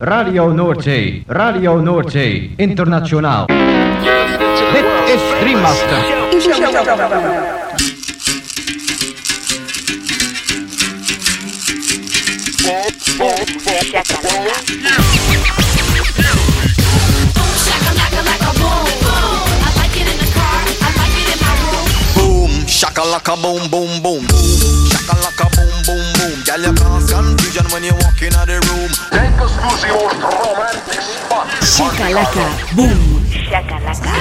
Radio Noordzee, Radio Noordzee, internationaal. Dit is Dreammaster. Boom, shakalaka boom boom boom. Shakalaka boom boom exclusivos romantic spots. Shakalaka, boom. Shakalaka.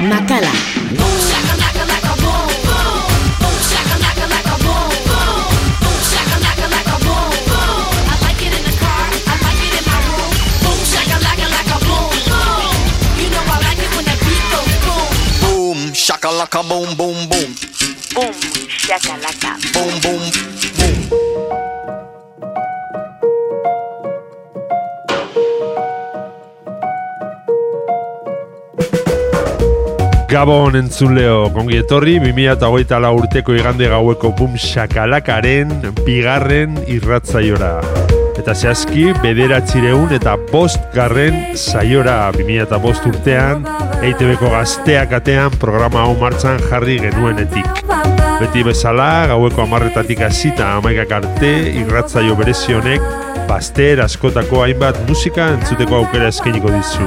Macala. Boom, shakalaka, laka, boom, boom. Boom, shakalaka, laka, boom, boom. Boom, shakalaka, laka, boom, boom. I like it in the car. I like it in my room. Boom, shakalaka, laka, boom, boom. You know I like it when that beat goes boom. Boom, shakalaka, boom, boom, boom. Boom, shakalaka. Boom, boom. Gabon entzuleo, kongi etorri, 2008 lau urteko igande gaueko bum shakalakaren bigarren irratzaiora. Eta zehazki, bederatzireun eta bost garren zaiora 2008 urtean, EITB-ko gazteak atean programa hau martzan jarri genuenetik. Beti bezala, gaueko amarretatik hasita amaikak arte, irratzaio berezionek, baster askotako hainbat musika entzuteko aukera eskainiko dizu.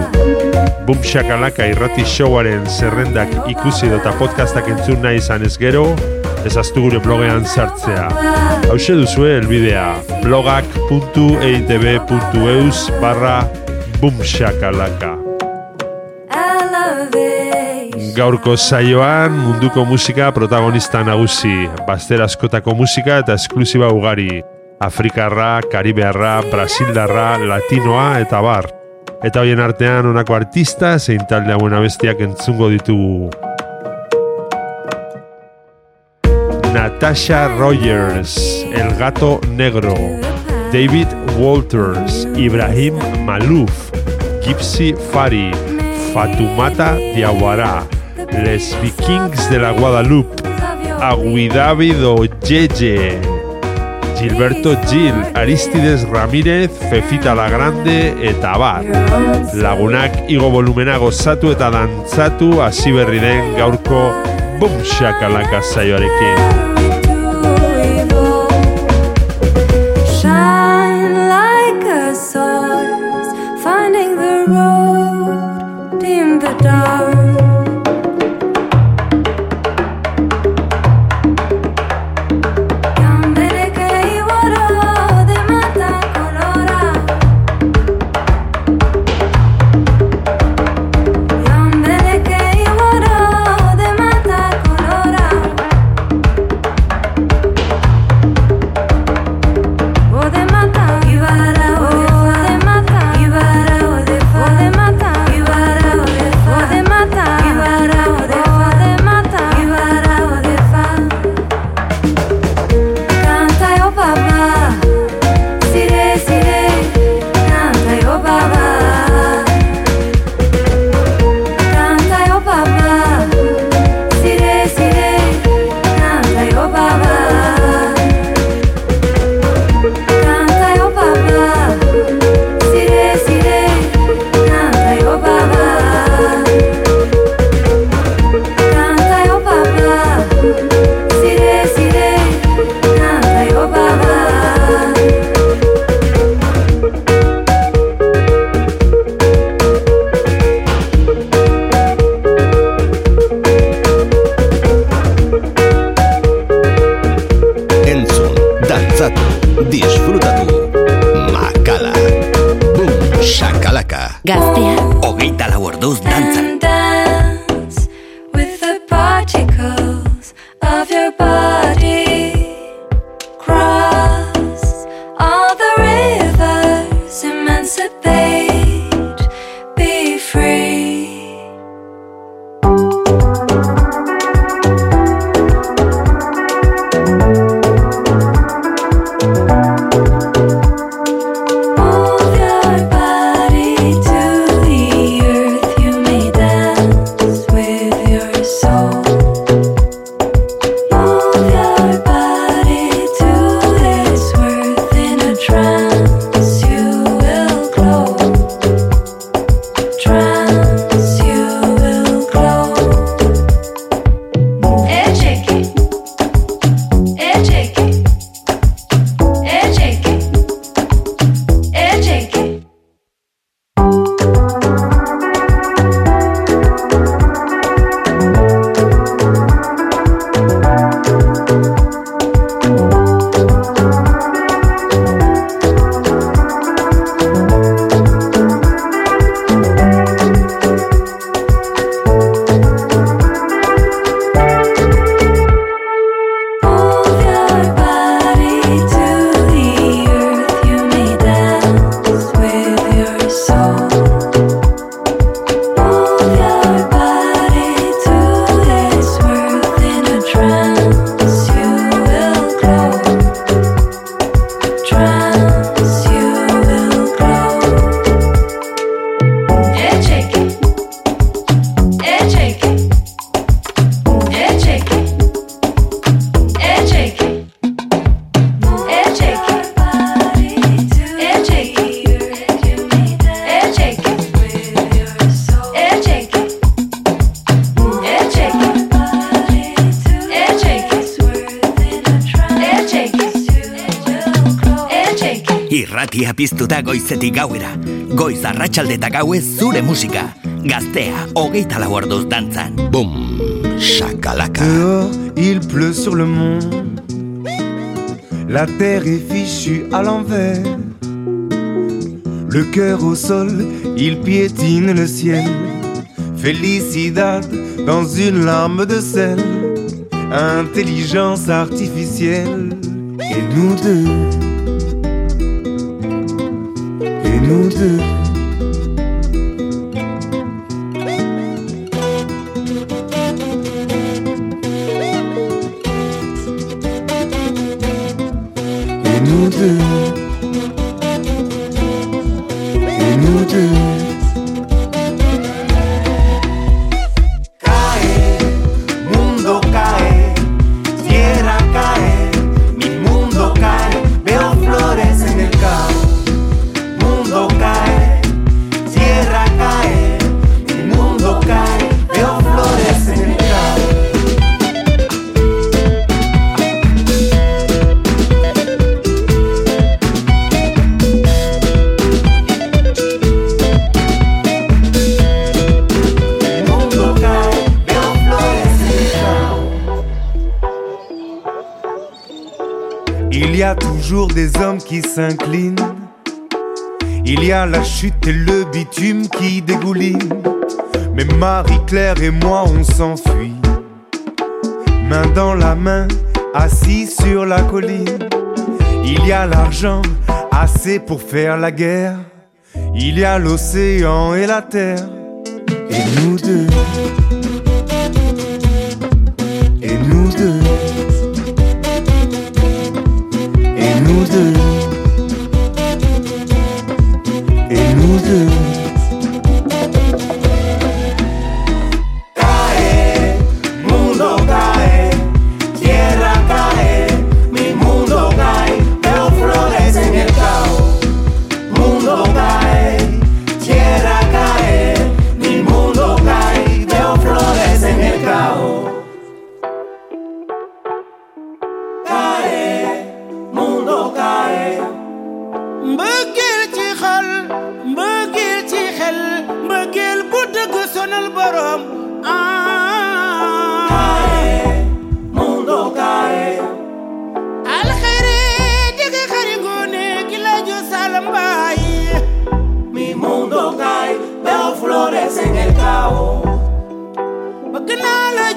Boom Shakalaka irrati showaren zerrendak ikusi edo eta podcastak entzun nahi izan ez gero, ezaztu gure blogean sartzea. Hau duzue elbidea blogak.eitb.eus barra Boom Shakalaka. Gaurko saioan munduko musika protagonista nagusi, baster askotako musika eta esklusiba ugari. Afrikarra, Karibearra, Brasildarra, Latinoa eta bar. Eta hoien artean honako artista zein talde hauen abestiak entzungo ditugu. Natasha Rogers, El Gato Negro, David Walters, Ibrahim Malouf, Gypsy Fari, Fatumata Diawara, Les Vikings de la Guadalupe, Aguidavido Yeye, Gilberto Gil, Aristides Ramírez, Fefita la Grande eta bar. Lagunak igo volumena gozatu eta dantzatu hasi berri den gaurko Boom Shakalaka saioarekin. Goizetik gauera. Goiz arratsalde eta gauez zure musika. Gaztea, hogeita lau orduz dantzan. Bum, shakalaka. Dehors, il pleut sur le monde. La terre est fichue à l'envers. Le cœur au sol, il piétine le ciel. Felicidad dans une larme de sel. Intelligence artificielle. Et nous deux. you do. Des hommes qui s'inclinent. Il y a la chute et le bitume qui dégouline. Mais Marie-Claire et moi, on s'enfuit. Main dans la main, assis sur la colline. Il y a l'argent, assez pour faire la guerre. Il y a l'océan et la terre. Et nous deux. Nous deux. Et nous deux.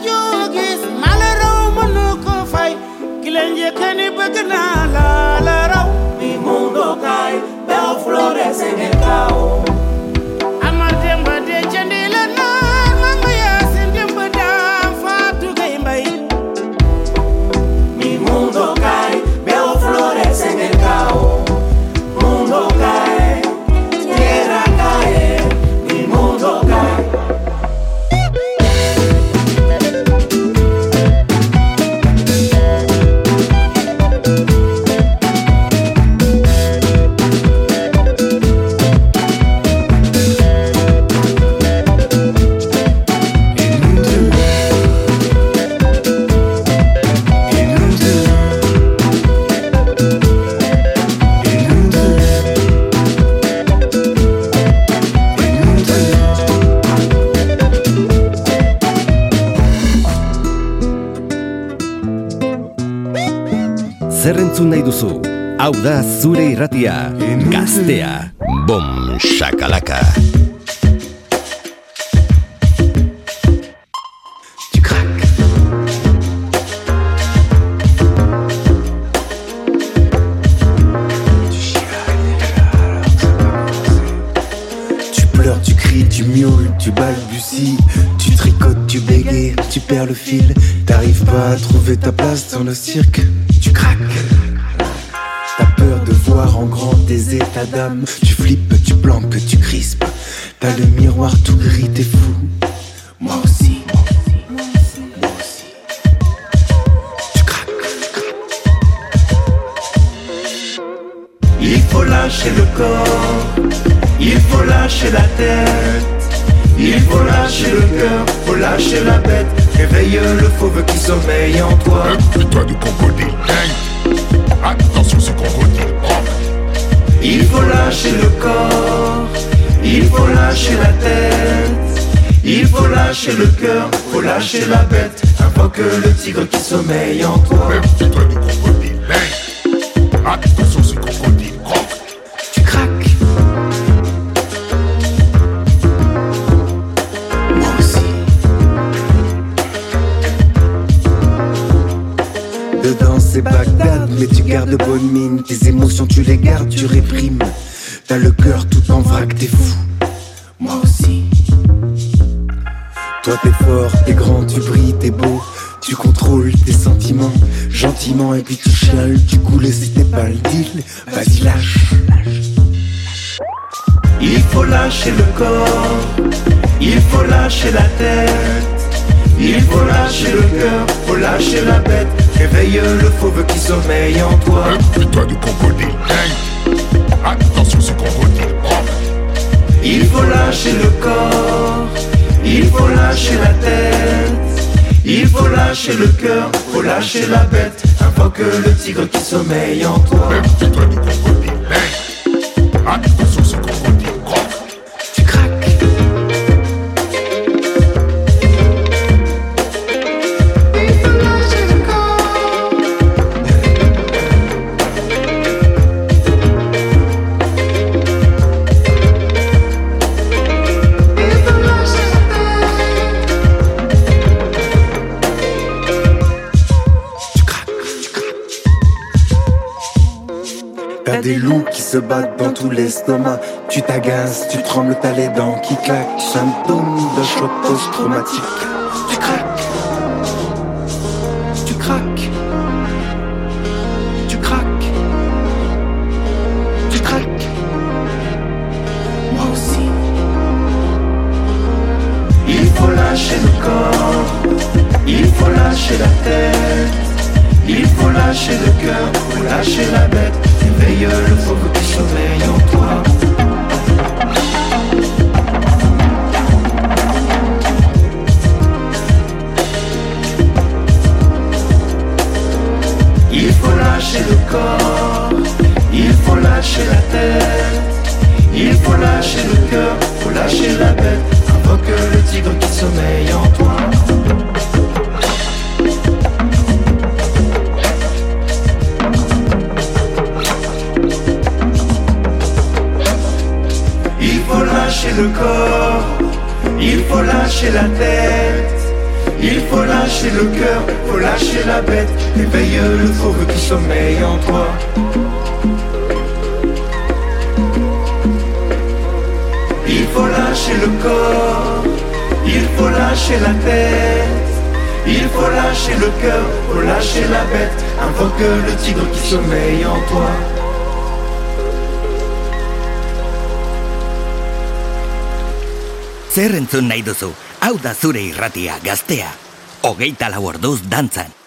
Joo gis mënu ko fay ki la njëkk ni bëgg naa la la raw Mi mundo cae, veo flores en el caos. Hau da zure irratia. Gaztea. Bum, shakalaka. Tu miaules, tu balbuties, tu tricotes, tu bégayes, tu perds le fil, t'arrives pas à trouver ta place dans le cirque, tu craques. Tu flippes, tu planques, tu crispes, t'as le miroir tout gris, t'es fou. Moi aussi. Tu craques. Il faut lâcher le corps, il faut lâcher la tête, il faut lâcher le cœur, faut lâcher la bête. Réveille le fauve qui sommeille en toi. Putain de crocodile Attention ce crocodile. Il faut lâcher le corps, il faut lâcher la tête, il faut lâcher le cœur, faut lâcher la bête, invoque le tigre qui sommeille en toi. Même si toi crocodile tu gardes bonne mine. Tes émotions tu les gardes, tu réprimes. T'as le cœur tout en vrac, t'es fou. Moi aussi. Toi t'es fort, t'es grand, tu brilles, t'es beau. Tu contrôles tes sentiments gentiment et puis tu chiales, tu coules si t'es pas le deal. Vas-y lâche. Il faut lâcher le corps, il faut lâcher la tête, il faut lâcher le cœur, faut lâcher la bête. Réveille le fauve qui sommeille en toi. Même toi de crocodile, hey. Attention, ce crocodile. Il faut lâcher le corps, il faut lâcher la tête, il faut lâcher le cœur, faut lâcher la bête. Invoque le tigre qui sommeille en toi. Même toi de crocodile, hey. Attention, des loups qui se battent dans tout l'estomac. Tu t'agaces, tu trembles, t'as les dents qui claquent. Symptôme de choc post-traumatique. Tu craques. Tu craques. Tu craques. Tu craques. Moi aussi. Il faut lâcher le corps. Il faut lâcher la tête. Il faut lâcher le cœur, faut lâcher la bête. Éveille le fauve qui sommeille en toi. Il faut lâcher le corps, il faut lâcher la tête, il faut lâcher le cœur, faut lâcher la bête. Invoque le tigre qui sommeille en toi. Le corps, il faut lâcher la tête, il faut lâcher le cœur, faut lâcher la bête, éveille le fauve qui sommeille en toi. Il faut lâcher le corps, il faut lâcher la tête, il faut lâcher le cœur, faut lâcher la bête, invoque le tigre qui sommeille en toi. Zer entzun nahi duzu? Hau da zure irratia, gaztea. Hogeita lau orduz dantzan.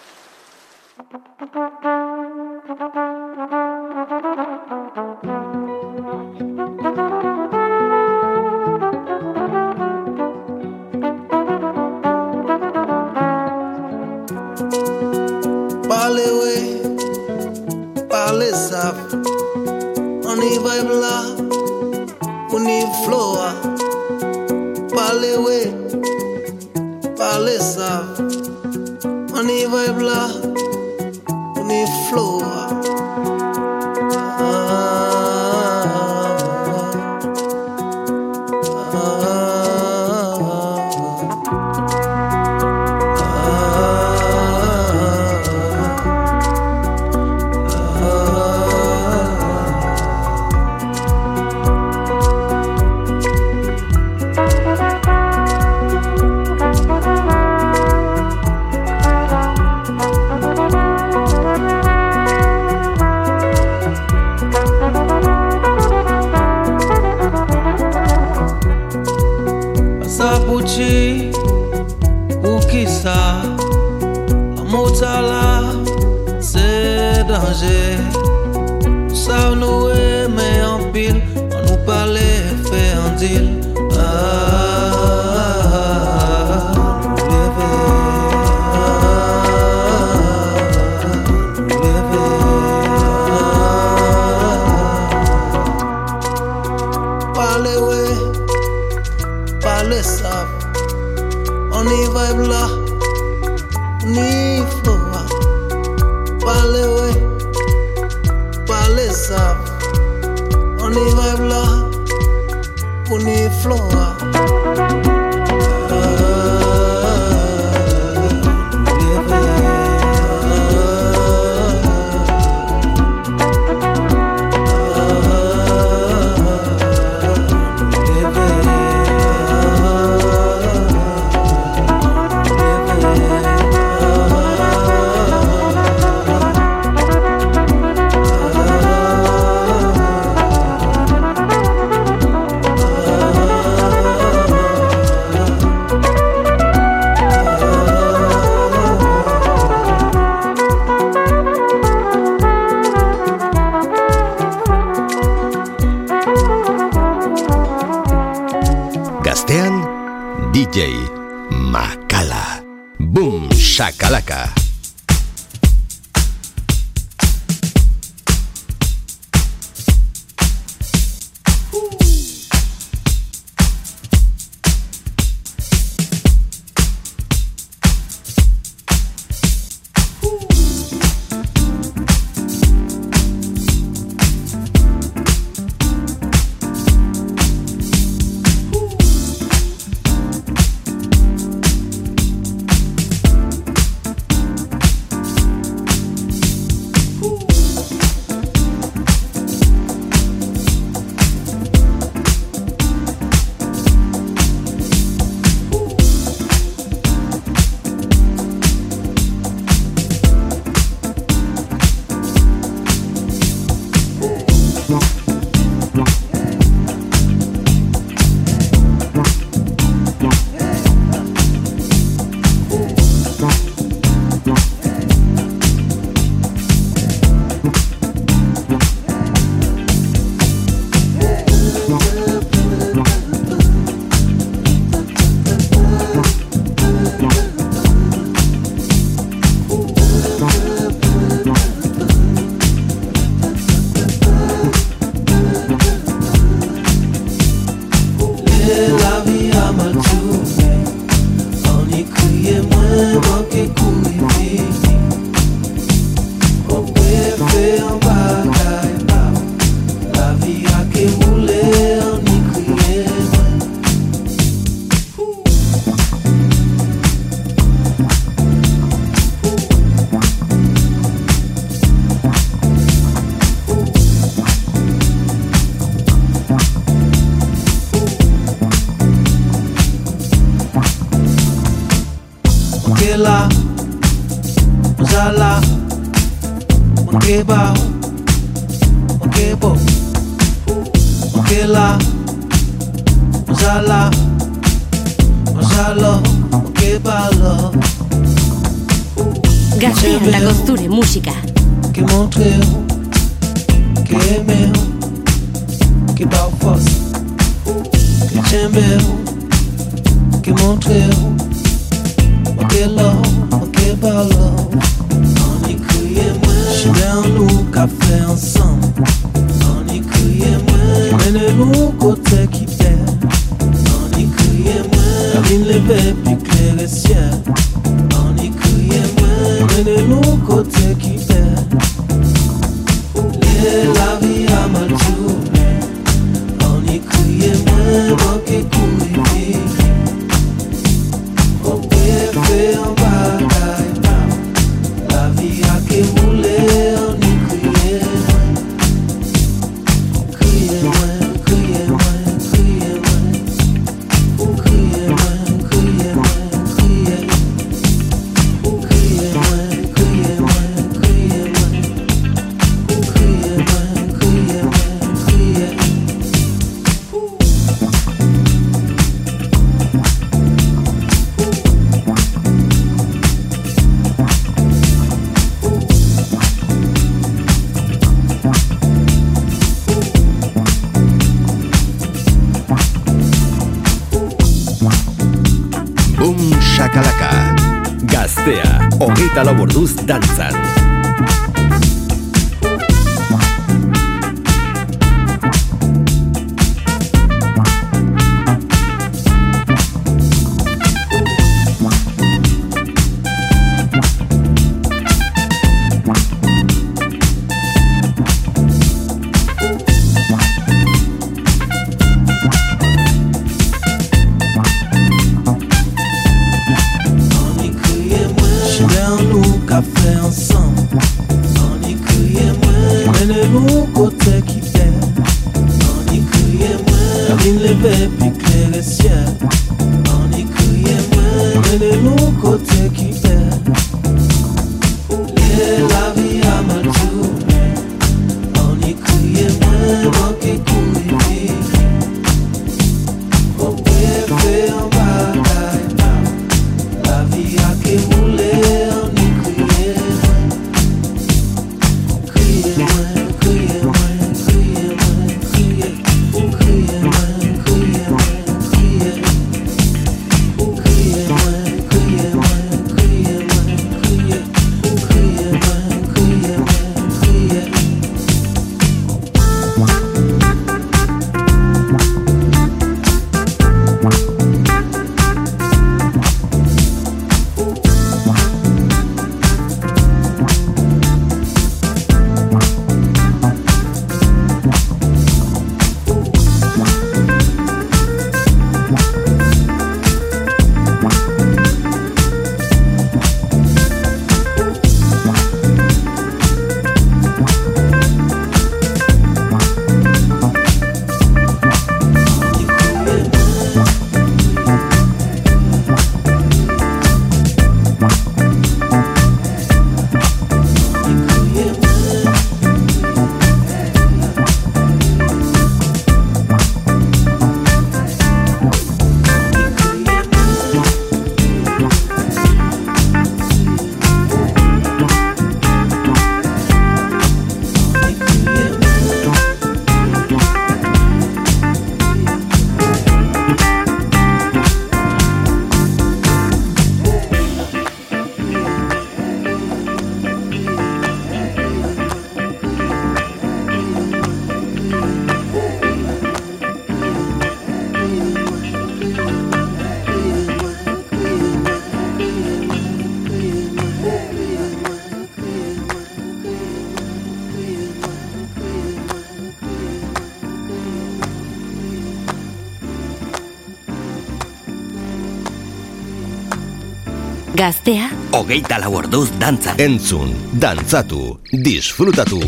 Gaztea? Hogeita lau orduz dantza. Entzun, dantzatu, disfrutatu.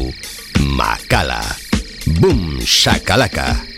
Makala. Bum shakalaka.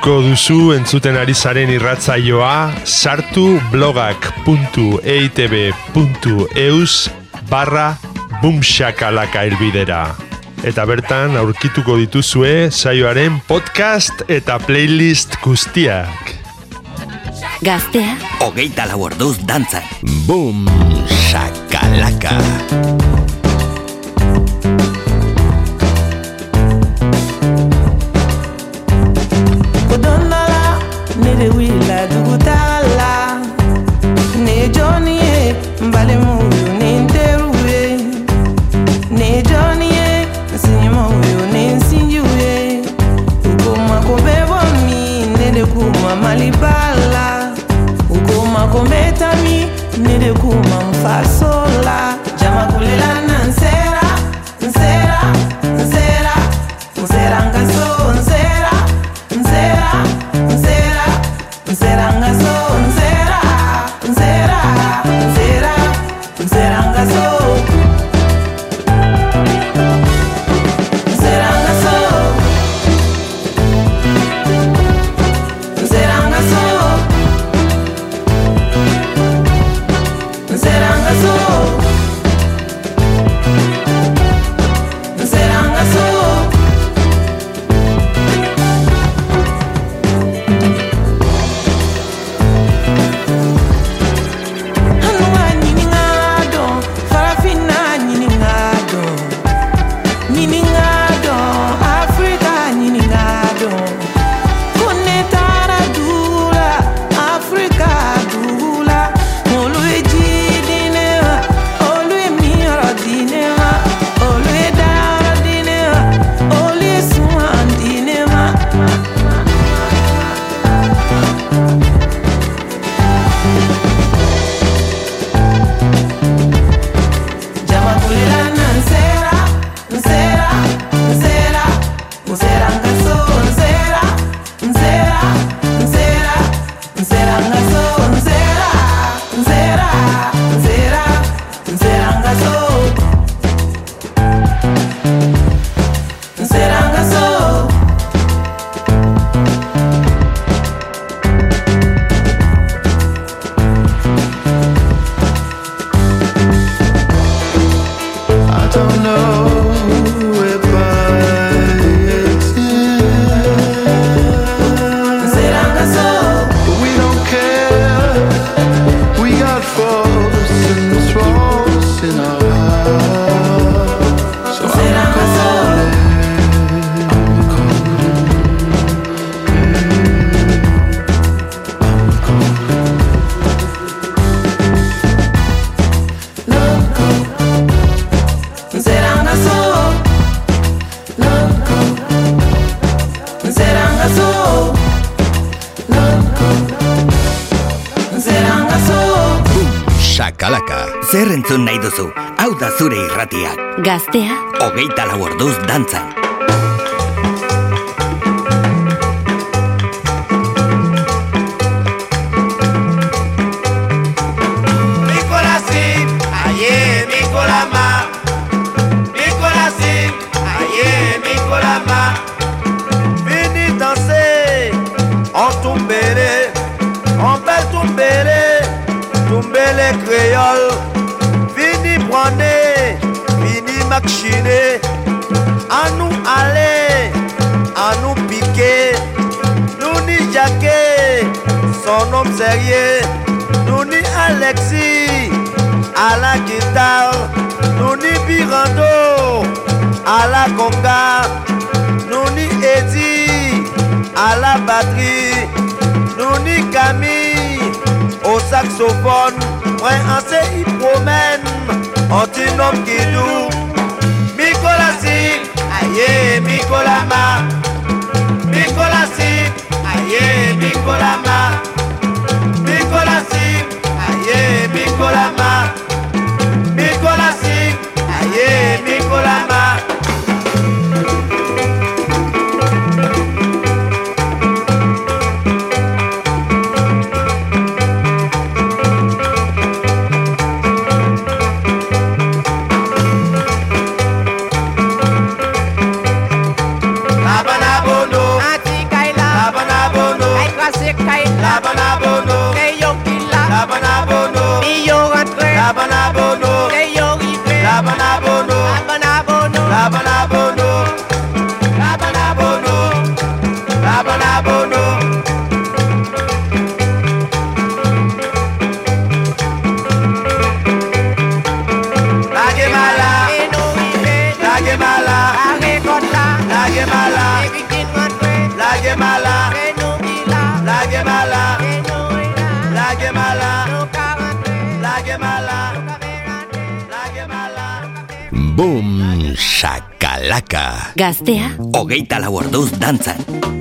gustuko duzu entzuten ari zaren irratzaioa sartu blogak.eitb.eus barra bumxakalaka elbidera. Eta bertan aurkituko dituzue saioaren podcast eta playlist guztiak. Gaztea, hogeita lau orduz dantzan. Bum, shakalaka. Gaztea. Hogeita lau orduz dantzan. nous ni Alexis à la guitare, nous ni Birando à la conga, nous ni Eddie à la batterie, nous ni Camille au saxophone, moi en se y promène, antinome qui nous, Nicolas Sick, aïe, Nicolas Ma, Nicolas Sick, aïe, Nicolas Nicolas Sing, aye Nicolama Nicolas Sing, aye Nicolama Boom, shakalaka. Gaztea, Hogeita lau orduz dantzan.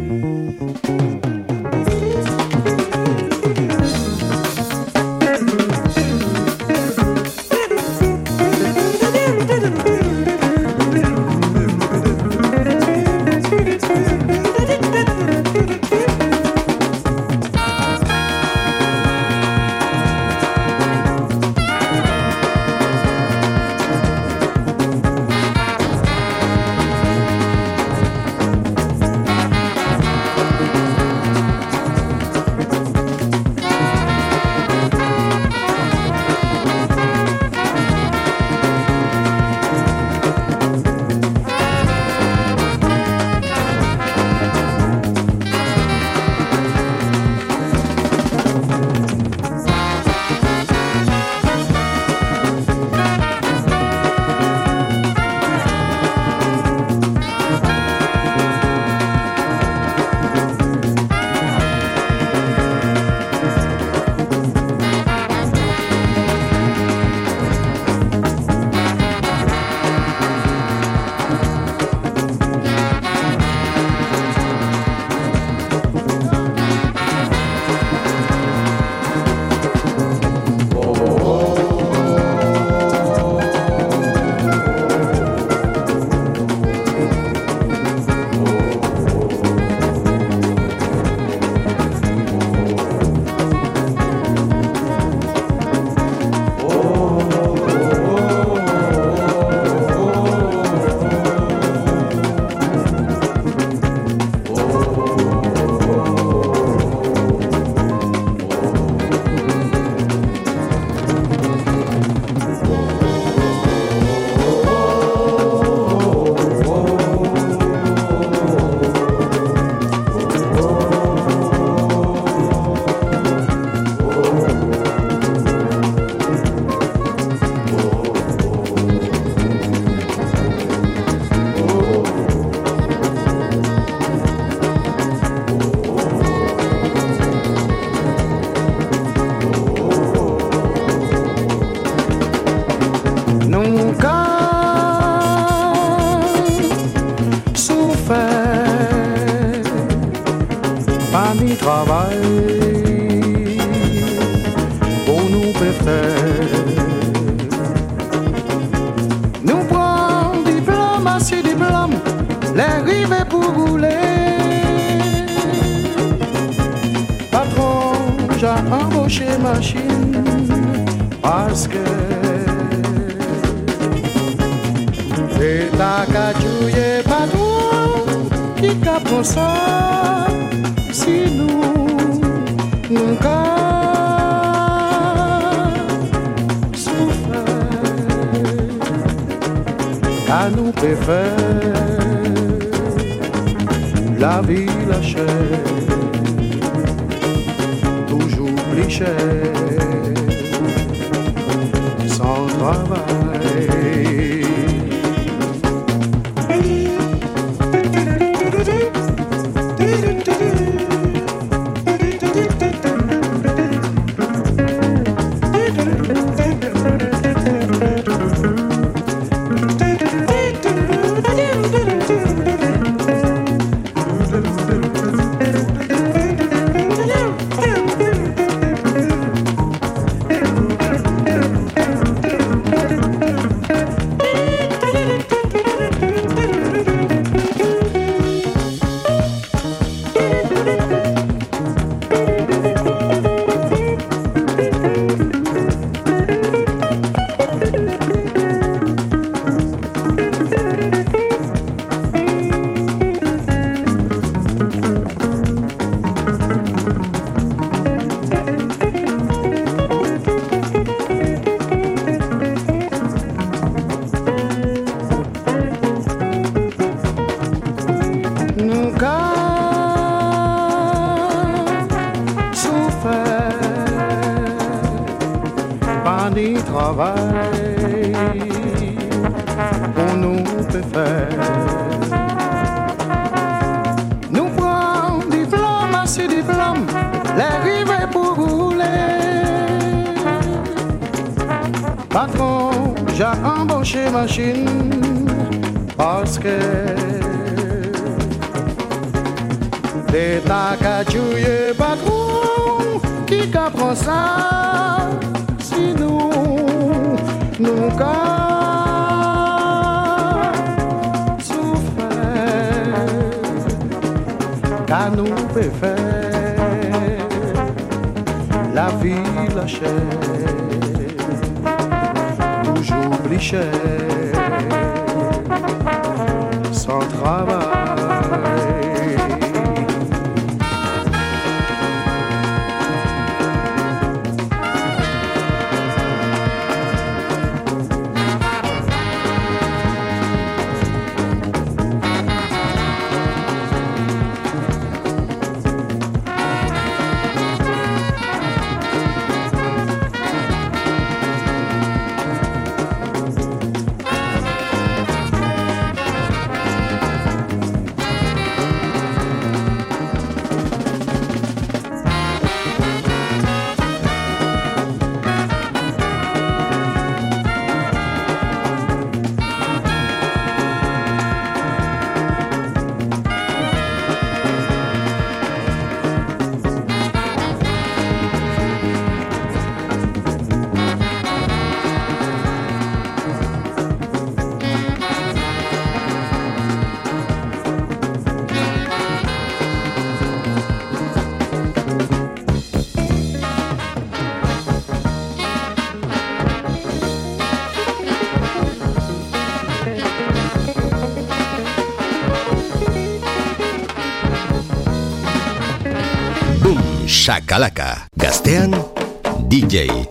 DJ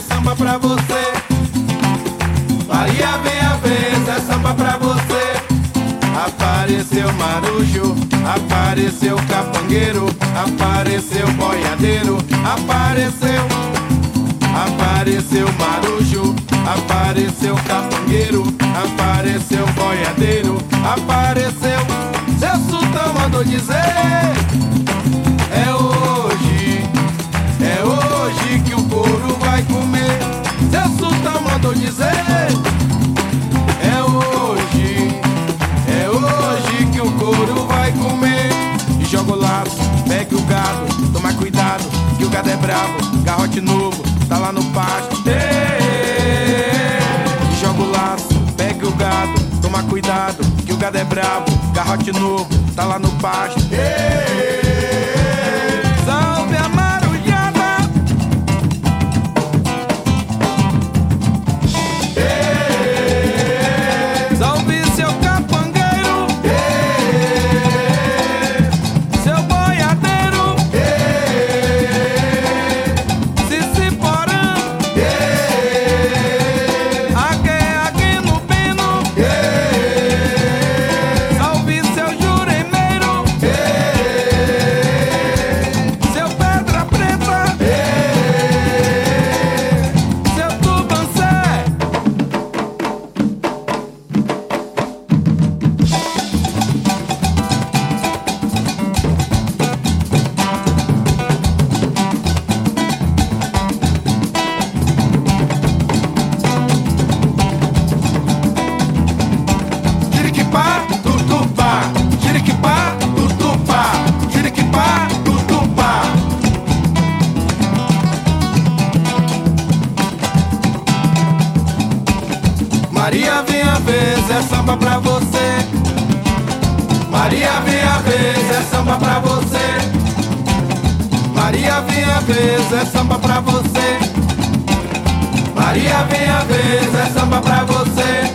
samba pra você. Maria, minha vez, é samba pra você. Apareceu marujo, apareceu capangueiro, apareceu boiadeiro, apareceu, apareceu marujo, apareceu capangueiro, apareceu boiadeiro, apareceu. Seu sultão mandou dizer: É hoje, É hoje. É hoje que o couro vai comer. E joga o laço, pegue o gado, toma cuidado, que o gado é bravo. Garrote novo, tá lá no pasto. E joga o laço, pegue o gado, toma cuidado, que o gado é bravo. Garrote novo, tá lá no pasto. Samba pra você. Maria, minha vez, é samba pra você. Maria, minha vez, é samba pra você. Maria, minha vez, é samba pra você.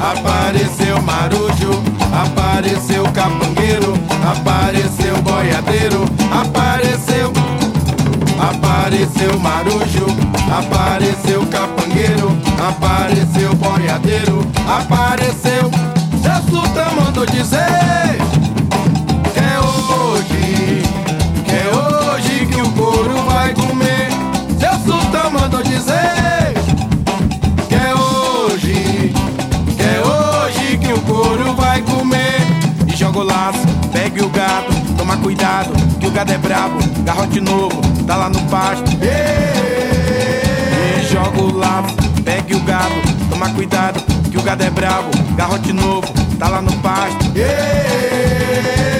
Apareceu marujo, apareceu capangueiro, apareceu boiadeiro, apareceu, apareceu marujo, apareceu capangueiro, apareceu boiadeiro, apareceu. Jesus tá mandou dizer que é hoje, que é hoje que o couro vai comer. Jesus tá mandou dizer que é hoje, que é hoje que o couro vai comer. E joga o laço, pegue o gato, toma cuidado, que o gado é brabo, garrote novo, tá lá no pasto. E joga o laço, pegue o gato, toma cuidado, que o gado é brabo, garrote novo, tá lá no pasto. Salve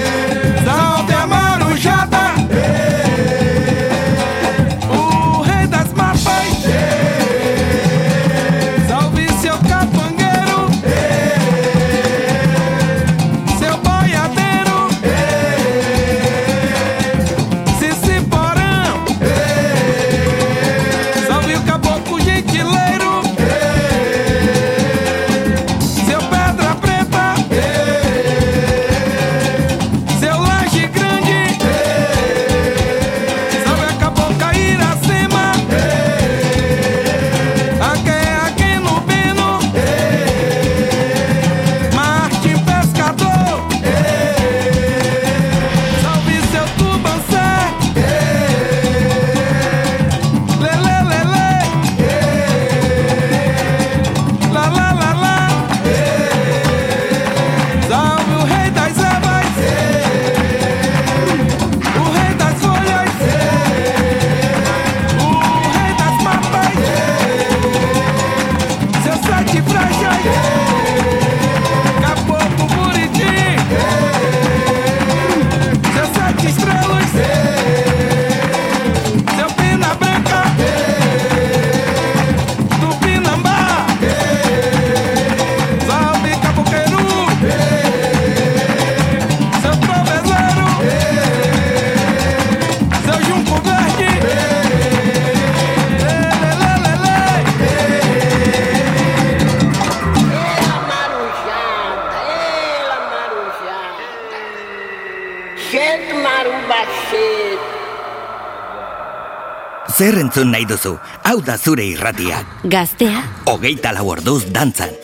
entzun nahi duzu, hau da zure irratia. Gaztea, Hogeita lau orduz dantzan.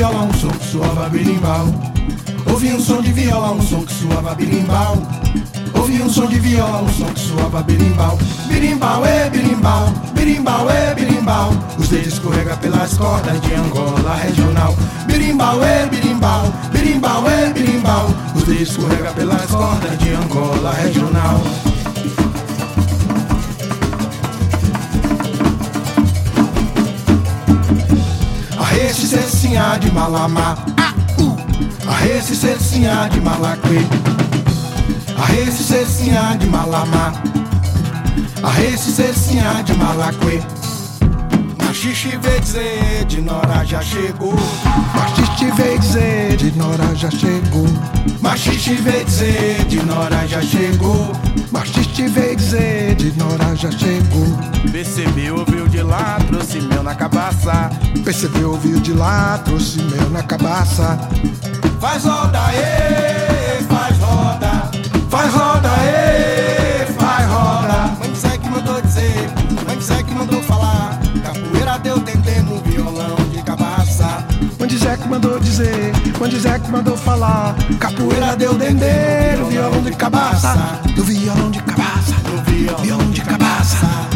Viola, um som que suava berimbau. Ouvi um som de viola, um som que suava berimbau. Ouvi um som de viola, um som que suava berimbau. Berimbau é berimbau, berimbau é berimbau. Os dedos escorrega pelas cordas de Angola regional. Berimbau é berimbau, berimbau é berimbau. Os dedos escorrega pelas cordas de Angola regional. Cecinha de malamá. Ah, uh. Arreste cecinha de malaquê. Arreste cecinha de malamá. Arreste cecinha de malaquê. Machixe veio dizer, de Nora já chegou. Machixe veio dizer, de Nora já chegou. Machixe veio dizer, de Nora já chegou. Machixe te veio dizer, de Nora já chegou. Percebeu, ouviu de lá, trouxe mel na cabaça. Percebeu, ouviu de lá, trouxe mel na cabaça. Faz roda, ê, faz roda. Faz roda, Que mandou dizer, Zé que mandou falar. Capoeira deu dendê no violão de cabaça. Do violão de cabaça, no violão. De cabaça,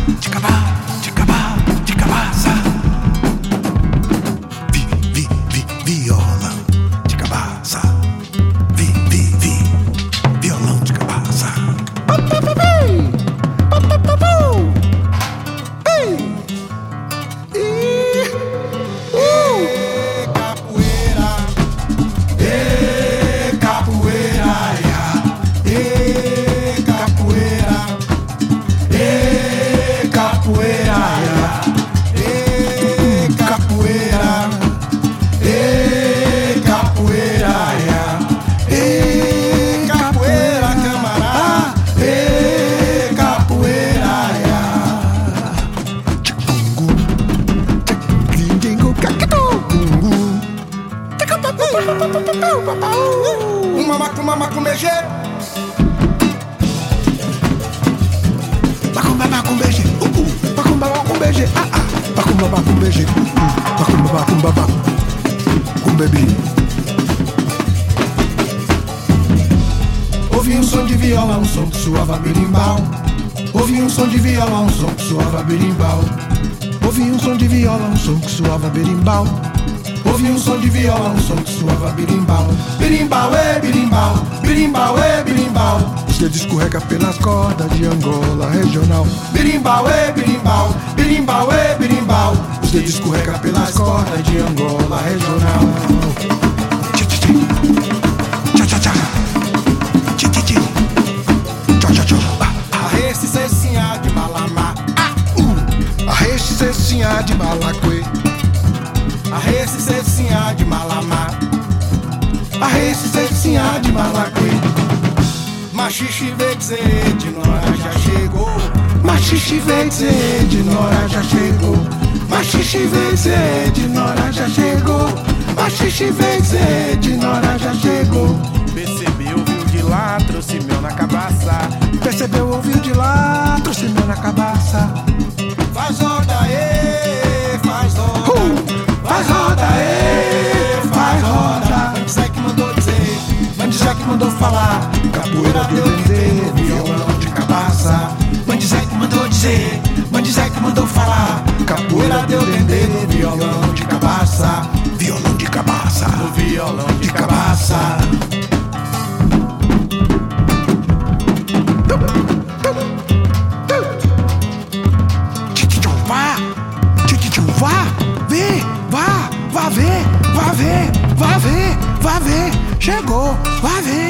de Malacuê. Machixe veio dizer, de Nora já chegou. Machixe veio dizer, de Nora já chegou. Machixe veio dizer, de Nora já chegou. Machixe veio dizer, de Nora já chegou. Percebeu, viu de lá, trouxe mel na cabaça. Percebeu, ouviu de lá, trouxe mel na cabaça. Faz roda, ê, mandou falar. Capoeira deu dendê, violão de cabaça. Que mandou dizer, que mandou falar. Capoeira deu dendê, violão de cabaça. Violão de cabaça, no violão de cabaça. Vá, vá, vê, vá, vá ver, vá ver, vá ver, vá ver, chegou, vá ver,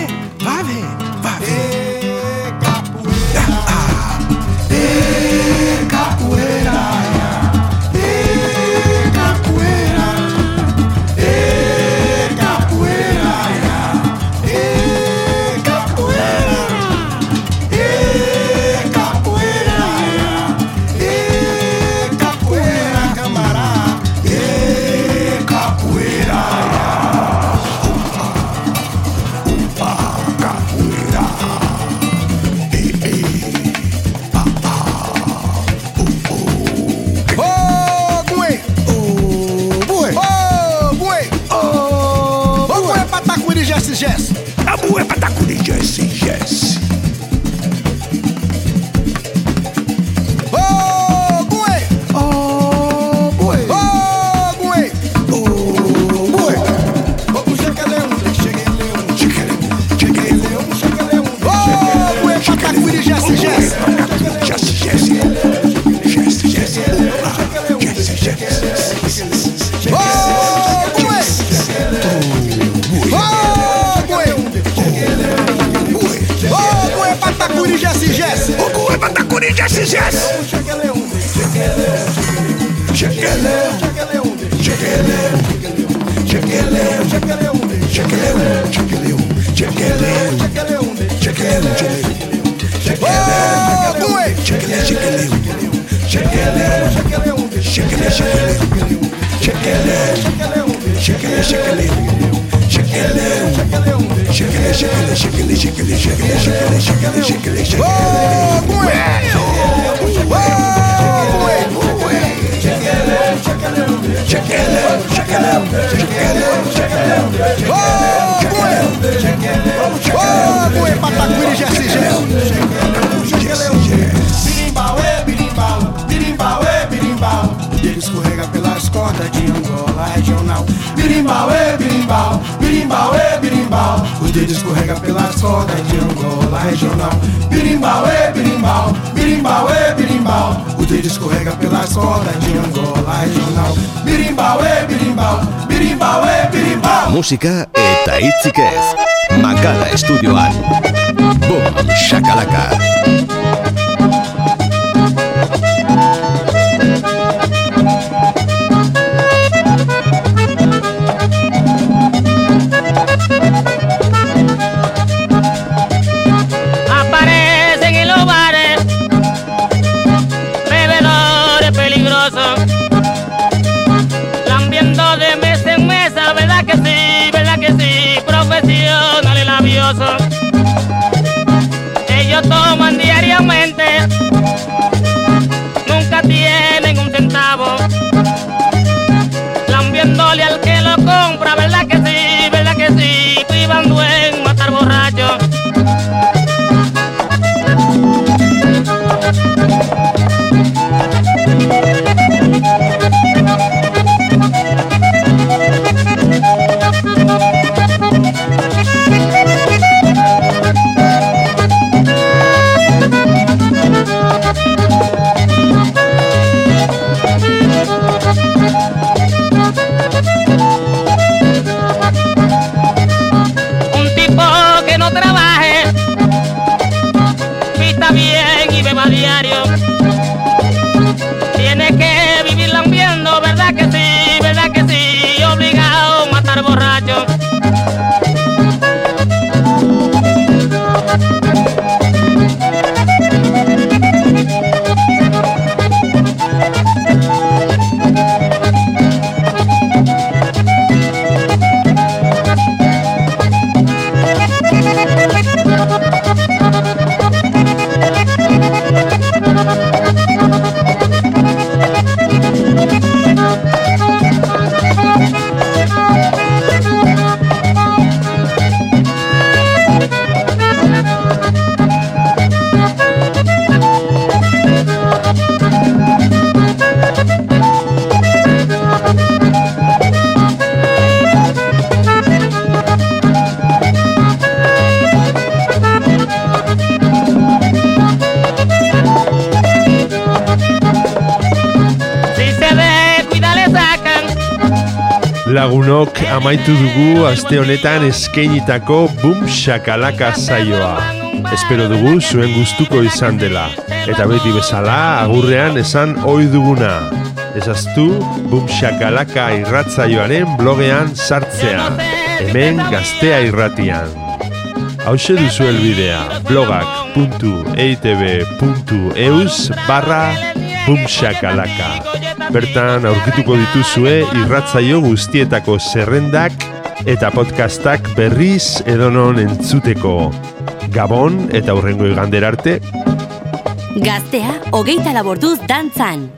dedo escorrega pelas cordas de Angola regional. Birimbau, é birimbau, birimbau, é birimbau. Musika eta hitzik ez. Makala estudioan. Boom, shakalaka. Som Lagunok amaitu dugu aste honetan eskeinitako Boom Shakalaka saioa. Espero dugu zuen gustuko izan dela. Eta beti bezala agurrean esan ohi duguna. Ezaztu Boom Shakalaka irratzaioaren blogean sartzea. Hemen gaztea irratian. Hau duzu elbidea blogak.eitb.eus barra bumshakalaka. Bertan aurkituko dituzue irratzaio guztietako zerrendak eta podcastak berriz edonon entzuteko. Gabon eta hurrengo igander arte. Gaztea, hogeita laborduz dantzan.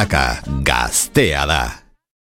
bezalaka gaztea da.